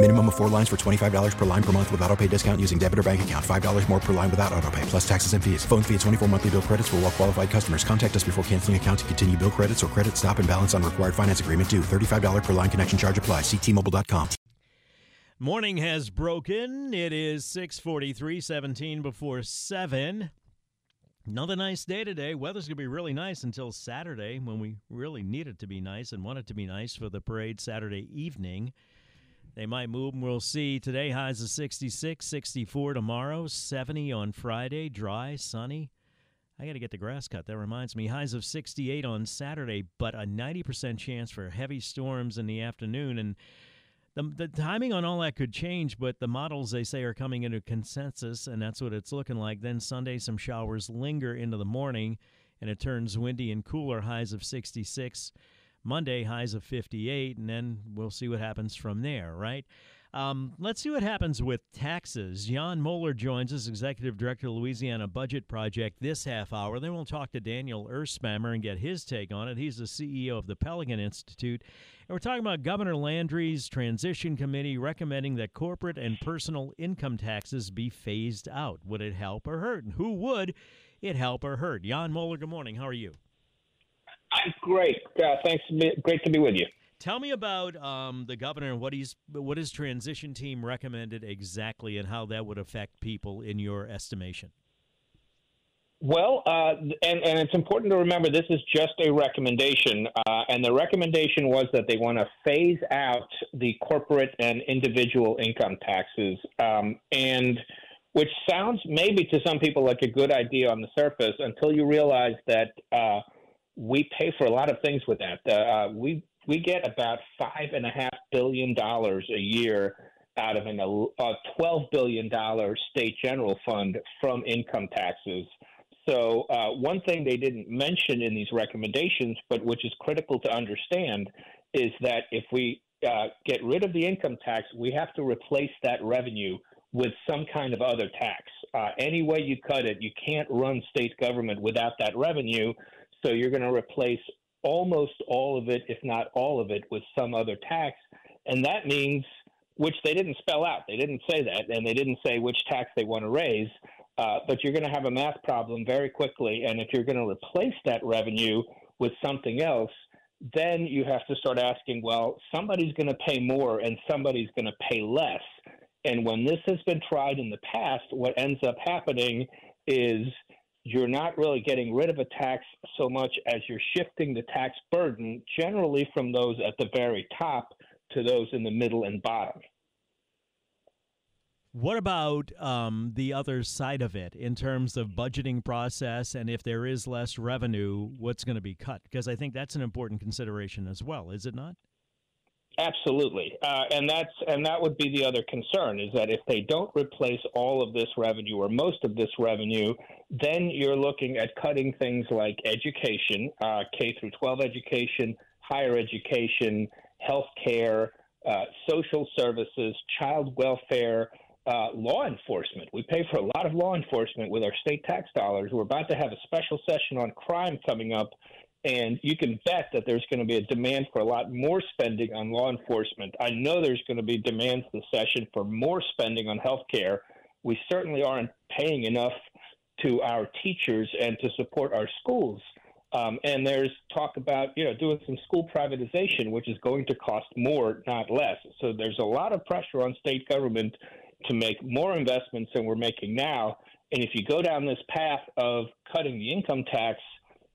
Minimum of four lines for $25 per line per month with auto pay discount using debit or bank account. $5 more per line without auto pay, plus taxes and fees. Phone fee at 24 monthly bill credits for all well qualified customers. Contact us before canceling account to continue bill credits or credit stop and balance on required finance agreement due. $35 per line connection charge apply. Ctmobile.com. Morning has broken. It is 643, 17 before 7. Another nice day today. Weather's going to be really nice until Saturday when we really need it to be nice and want it to be nice for the parade Saturday evening. They might move and we'll see. Today, highs of 66, 64 tomorrow, 70 on Friday, dry, sunny. I got to get the grass cut. That reminds me. Highs of 68 on Saturday, but a 90% chance for heavy storms in the afternoon. And the, the timing on all that could change, but the models they say are coming into consensus, and that's what it's looking like. Then Sunday, some showers linger into the morning, and it turns windy and cooler. Highs of 66. Monday, highs of 58, and then we'll see what happens from there, right? Um, let's see what happens with taxes. Jan Moller joins us, Executive Director of Louisiana Budget Project, this half hour. Then we'll talk to Daniel Erspamer and get his take on it. He's the CEO of the Pelican Institute. And we're talking about Governor Landry's transition committee recommending that corporate and personal income taxes be phased out. Would it help or hurt? And who would it help or hurt? Jan Moller, good morning. How are you? I'm great. Uh, thanks. Great to be with you. Tell me about um, the governor and what he's what his transition team recommended exactly, and how that would affect people in your estimation. Well, uh, and and it's important to remember this is just a recommendation, uh, and the recommendation was that they want to phase out the corporate and individual income taxes, um, and which sounds maybe to some people like a good idea on the surface until you realize that uh, we pay for a lot of things with that. Uh, we we get about five and a half billion dollars a year out of an, a twelve billion dollar state general fund from income taxes. So uh, one thing they didn't mention in these recommendations, but which is critical to understand, is that if we uh, get rid of the income tax, we have to replace that revenue with some kind of other tax. Uh, any way you cut it, you can't run state government without that revenue. So you're going to replace almost all of it, if not all of it, with some other tax. And that means, which they didn't spell out, they didn't say that, and they didn't say which tax they want to raise. Uh, but you're going to have a math problem very quickly. And if you're going to replace that revenue with something else, then you have to start asking, well, somebody's going to pay more and somebody's going to pay less. And when this has been tried in the past, what ends up happening is you're not really getting rid of a tax so much as you're shifting the tax burden generally from those at the very top to those in the middle and bottom. What about um, the other side of it in terms of budgeting process and if there is less revenue, what's going to be cut? Because I think that's an important consideration as well, is it not? Absolutely, uh, and that's and that would be the other concern is that if they don't replace all of this revenue or most of this revenue, then you're looking at cutting things like education, uh, K through 12 education, higher education, health care, uh, social services, child welfare, uh, law enforcement. We pay for a lot of law enforcement with our state tax dollars. We're about to have a special session on crime coming up and you can bet that there's going to be a demand for a lot more spending on law enforcement. I know there's going to be demands this session for more spending on health care. We certainly aren't paying enough to our teachers and to support our schools. Um, and there's talk about you know doing some school privatization, which is going to cost more, not less. So there's a lot of pressure on state government to make more investments than we're making now. And if you go down this path of cutting the income tax,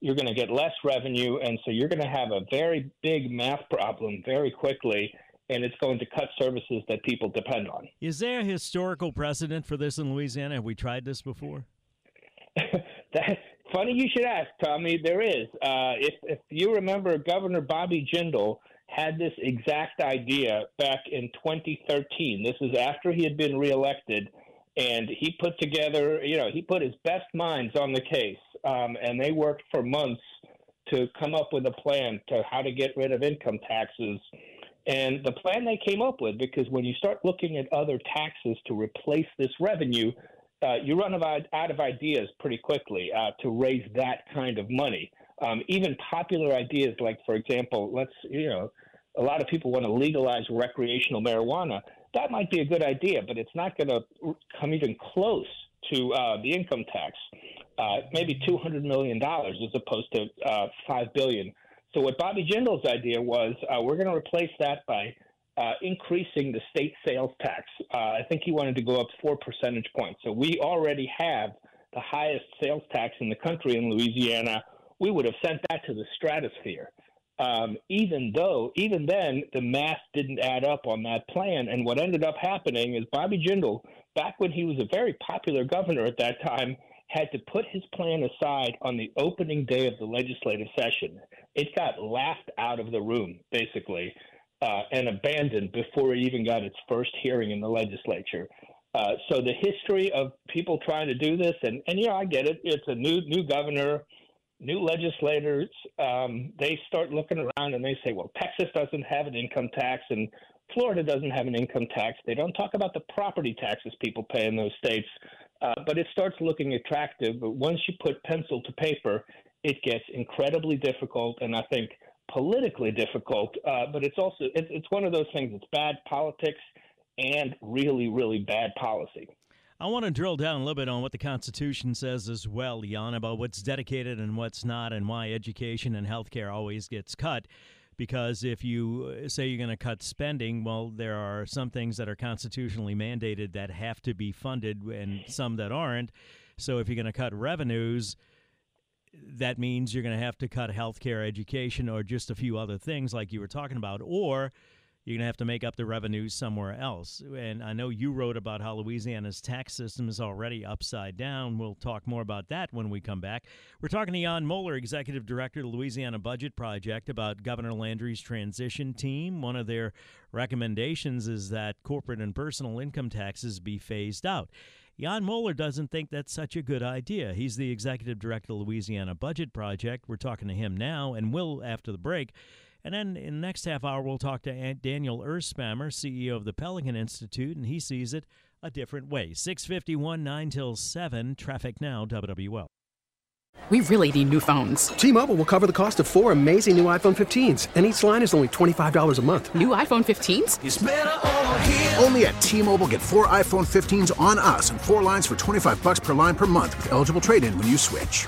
you're going to get less revenue, and so you're going to have a very big math problem very quickly, and it's going to cut services that people depend on. Is there a historical precedent for this in Louisiana? Have we tried this before? that, funny you should ask, Tommy. There is. Uh, if, if you remember, Governor Bobby Jindal had this exact idea back in 2013. This was after he had been reelected and he put together, you know, he put his best minds on the case, um, and they worked for months to come up with a plan to how to get rid of income taxes. And the plan they came up with, because when you start looking at other taxes to replace this revenue, uh, you run out of ideas pretty quickly uh, to raise that kind of money. Um, even popular ideas, like, for example, let's, you know, a lot of people want to legalize recreational marijuana that might be a good idea, but it's not going to come even close to uh, the income tax. Uh, maybe two hundred million dollars as opposed to uh, five billion. So what Bobby Jindal's idea was, uh, we're going to replace that by uh, increasing the state sales tax. Uh, I think he wanted to go up four percentage points. So we already have the highest sales tax in the country in Louisiana. We would have sent that to the stratosphere um, even though, even then, the math didn't add up on that plan. And what ended up happening is Bobby Jindal, back when he was a very popular governor at that time, had to put his plan aside on the opening day of the legislative session. It got laughed out of the room, basically, uh, and abandoned before it even got its first hearing in the legislature. Uh, so the history of people trying to do this, and, and yeah, I get it. It's a new new governor new legislators um, they start looking around and they say, well, Texas doesn't have an income tax and Florida doesn't have an income tax. They don't talk about the property taxes people pay in those states, uh, but it starts looking attractive. But once you put pencil to paper, it gets incredibly difficult, and I think politically difficult. Uh, but it's also it's, it's one of those things. It's bad politics and really, really bad policy. I want to drill down a little bit on what the Constitution says as well, Jan, about what's dedicated and what's not, and why education and healthcare always gets cut. Because if you uh, say you're going to cut spending, well, there are some things that are constitutionally mandated that have to be funded and some that aren't. So if you're going to cut revenues, that means you're going to have to cut healthcare, education, or just a few other things like you were talking about. Or you're going to have to make up the revenues somewhere else. And I know you wrote about how Louisiana's tax system is already upside down. We'll talk more about that when we come back. We're talking to Jan Moller, Executive Director of the Louisiana Budget Project, about Governor Landry's transition team. One of their recommendations is that corporate and personal income taxes be phased out. Jan Moller doesn't think that's such a good idea. He's the executive director of the Louisiana Budget Project. We're talking to him now, and will after the break. And then in the next half hour, we'll talk to Daniel Erspamer, CEO of the Pelican Institute, and he sees it a different way. 651, 9 till 7, traffic now, WWL. We really need new phones. T-Mobile will cover the cost of four amazing new iPhone 15s, and each line is only $25 a month. New iPhone 15s? Only at T-Mobile get four iPhone 15s on us and four lines for 25 bucks per line per month with eligible trade-in when you switch.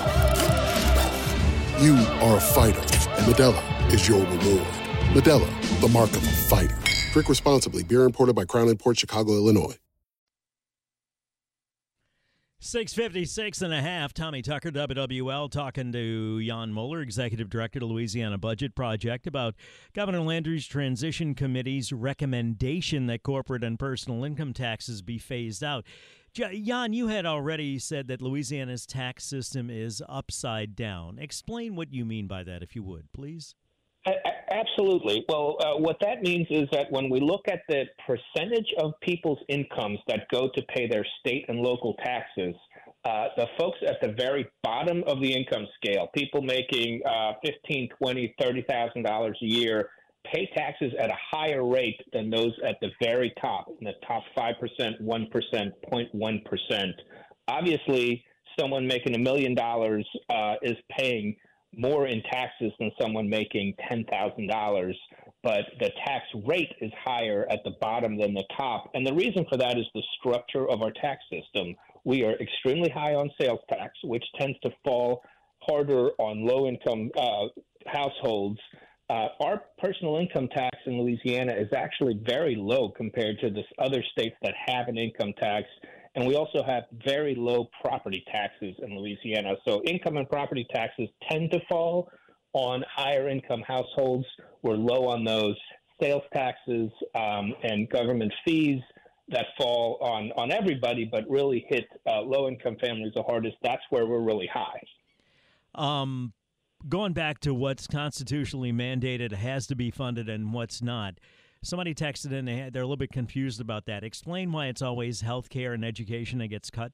You are a fighter, and Modelo is your reward. Modelo, the mark of a fighter. Drink responsibly. Beer imported by Crown Port Chicago, Illinois. 656 and a half. Tommy Tucker, WWL, talking to Jan Moller, Executive Director of Louisiana Budget Project, about Governor Landry's Transition Committee's recommendation that corporate and personal income taxes be phased out. Jan, you had already said that Louisiana's tax system is upside down. Explain what you mean by that, if you would, please. Absolutely. Well, uh, what that means is that when we look at the percentage of people's incomes that go to pay their state and local taxes, uh, the folks at the very bottom of the income scale, people making uh, fifteen, twenty, thirty thousand dollars a year, pay taxes at a higher rate than those at the very top, in the top five percent, one percent, 0.1 percent. Obviously, someone making a million dollars uh, is paying more in taxes than someone making $10,000, but the tax rate is higher at the bottom than the top. And the reason for that is the structure of our tax system. We are extremely high on sales tax, which tends to fall harder on low income uh, households. Uh, our personal income tax in Louisiana is actually very low compared to the other states that have an income tax. And we also have very low property taxes in Louisiana. So income and property taxes tend to fall on higher income households. We're low on those. Sales taxes um, and government fees that fall on, on everybody, but really hit uh, low income families the hardest. That's where we're really high. Um, going back to what's constitutionally mandated has to be funded and what's not. Somebody texted in, they're a little bit confused about that. Explain why it's always health care and education that gets cut.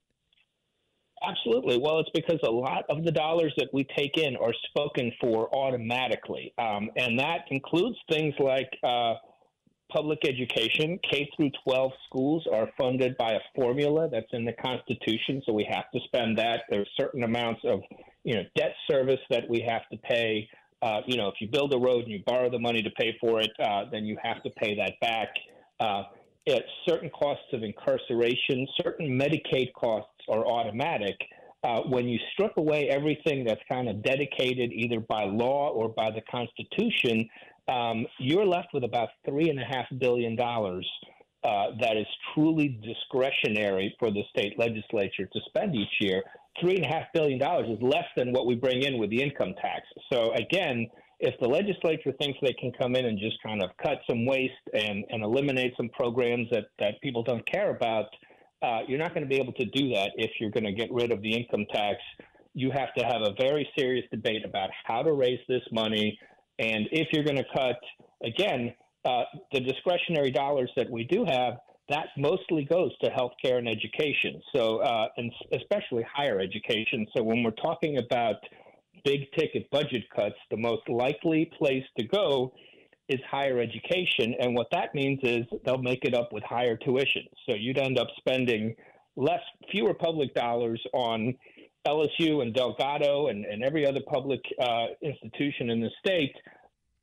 Absolutely. Well, it's because a lot of the dollars that we take in are spoken for automatically, um, and that includes things like uh, public education. K through 12 schools are funded by a formula that's in the Constitution, so we have to spend that. There's certain amounts of, you know, debt service that we have to pay. Uh, you know, if you build a road and you borrow the money to pay for it, uh, then you have to pay that back. Uh, it, certain costs of incarceration, certain Medicaid costs are automatic. Uh, when you strip away everything that's kind of dedicated either by law or by the Constitution, um, you're left with about three and a half billion dollars uh, that is truly discretionary for the state legislature to spend each year three and a half billion dollars is less than what we bring in with the income tax. So again, if the legislature thinks they can come in and just kind of cut some waste and, and eliminate some programs that, that people don't care about, uh, you're not going to be able to do that if you're going to get rid of the income tax. You have to have a very serious debate about how to raise this money. And if you're going to cut, again, uh, the discretionary dollars that we do have, that mostly goes to healthcare and education. So, uh, and especially higher education. So, when we're talking about big ticket budget cuts, the most likely place to go is higher education. And what that means is they'll make it up with higher tuition. So, you'd end up spending less, fewer public dollars on LSU and Delgado and, and every other public uh, institution in the state.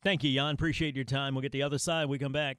Thank you, Jan. Appreciate your time. We'll get the other side. We come back.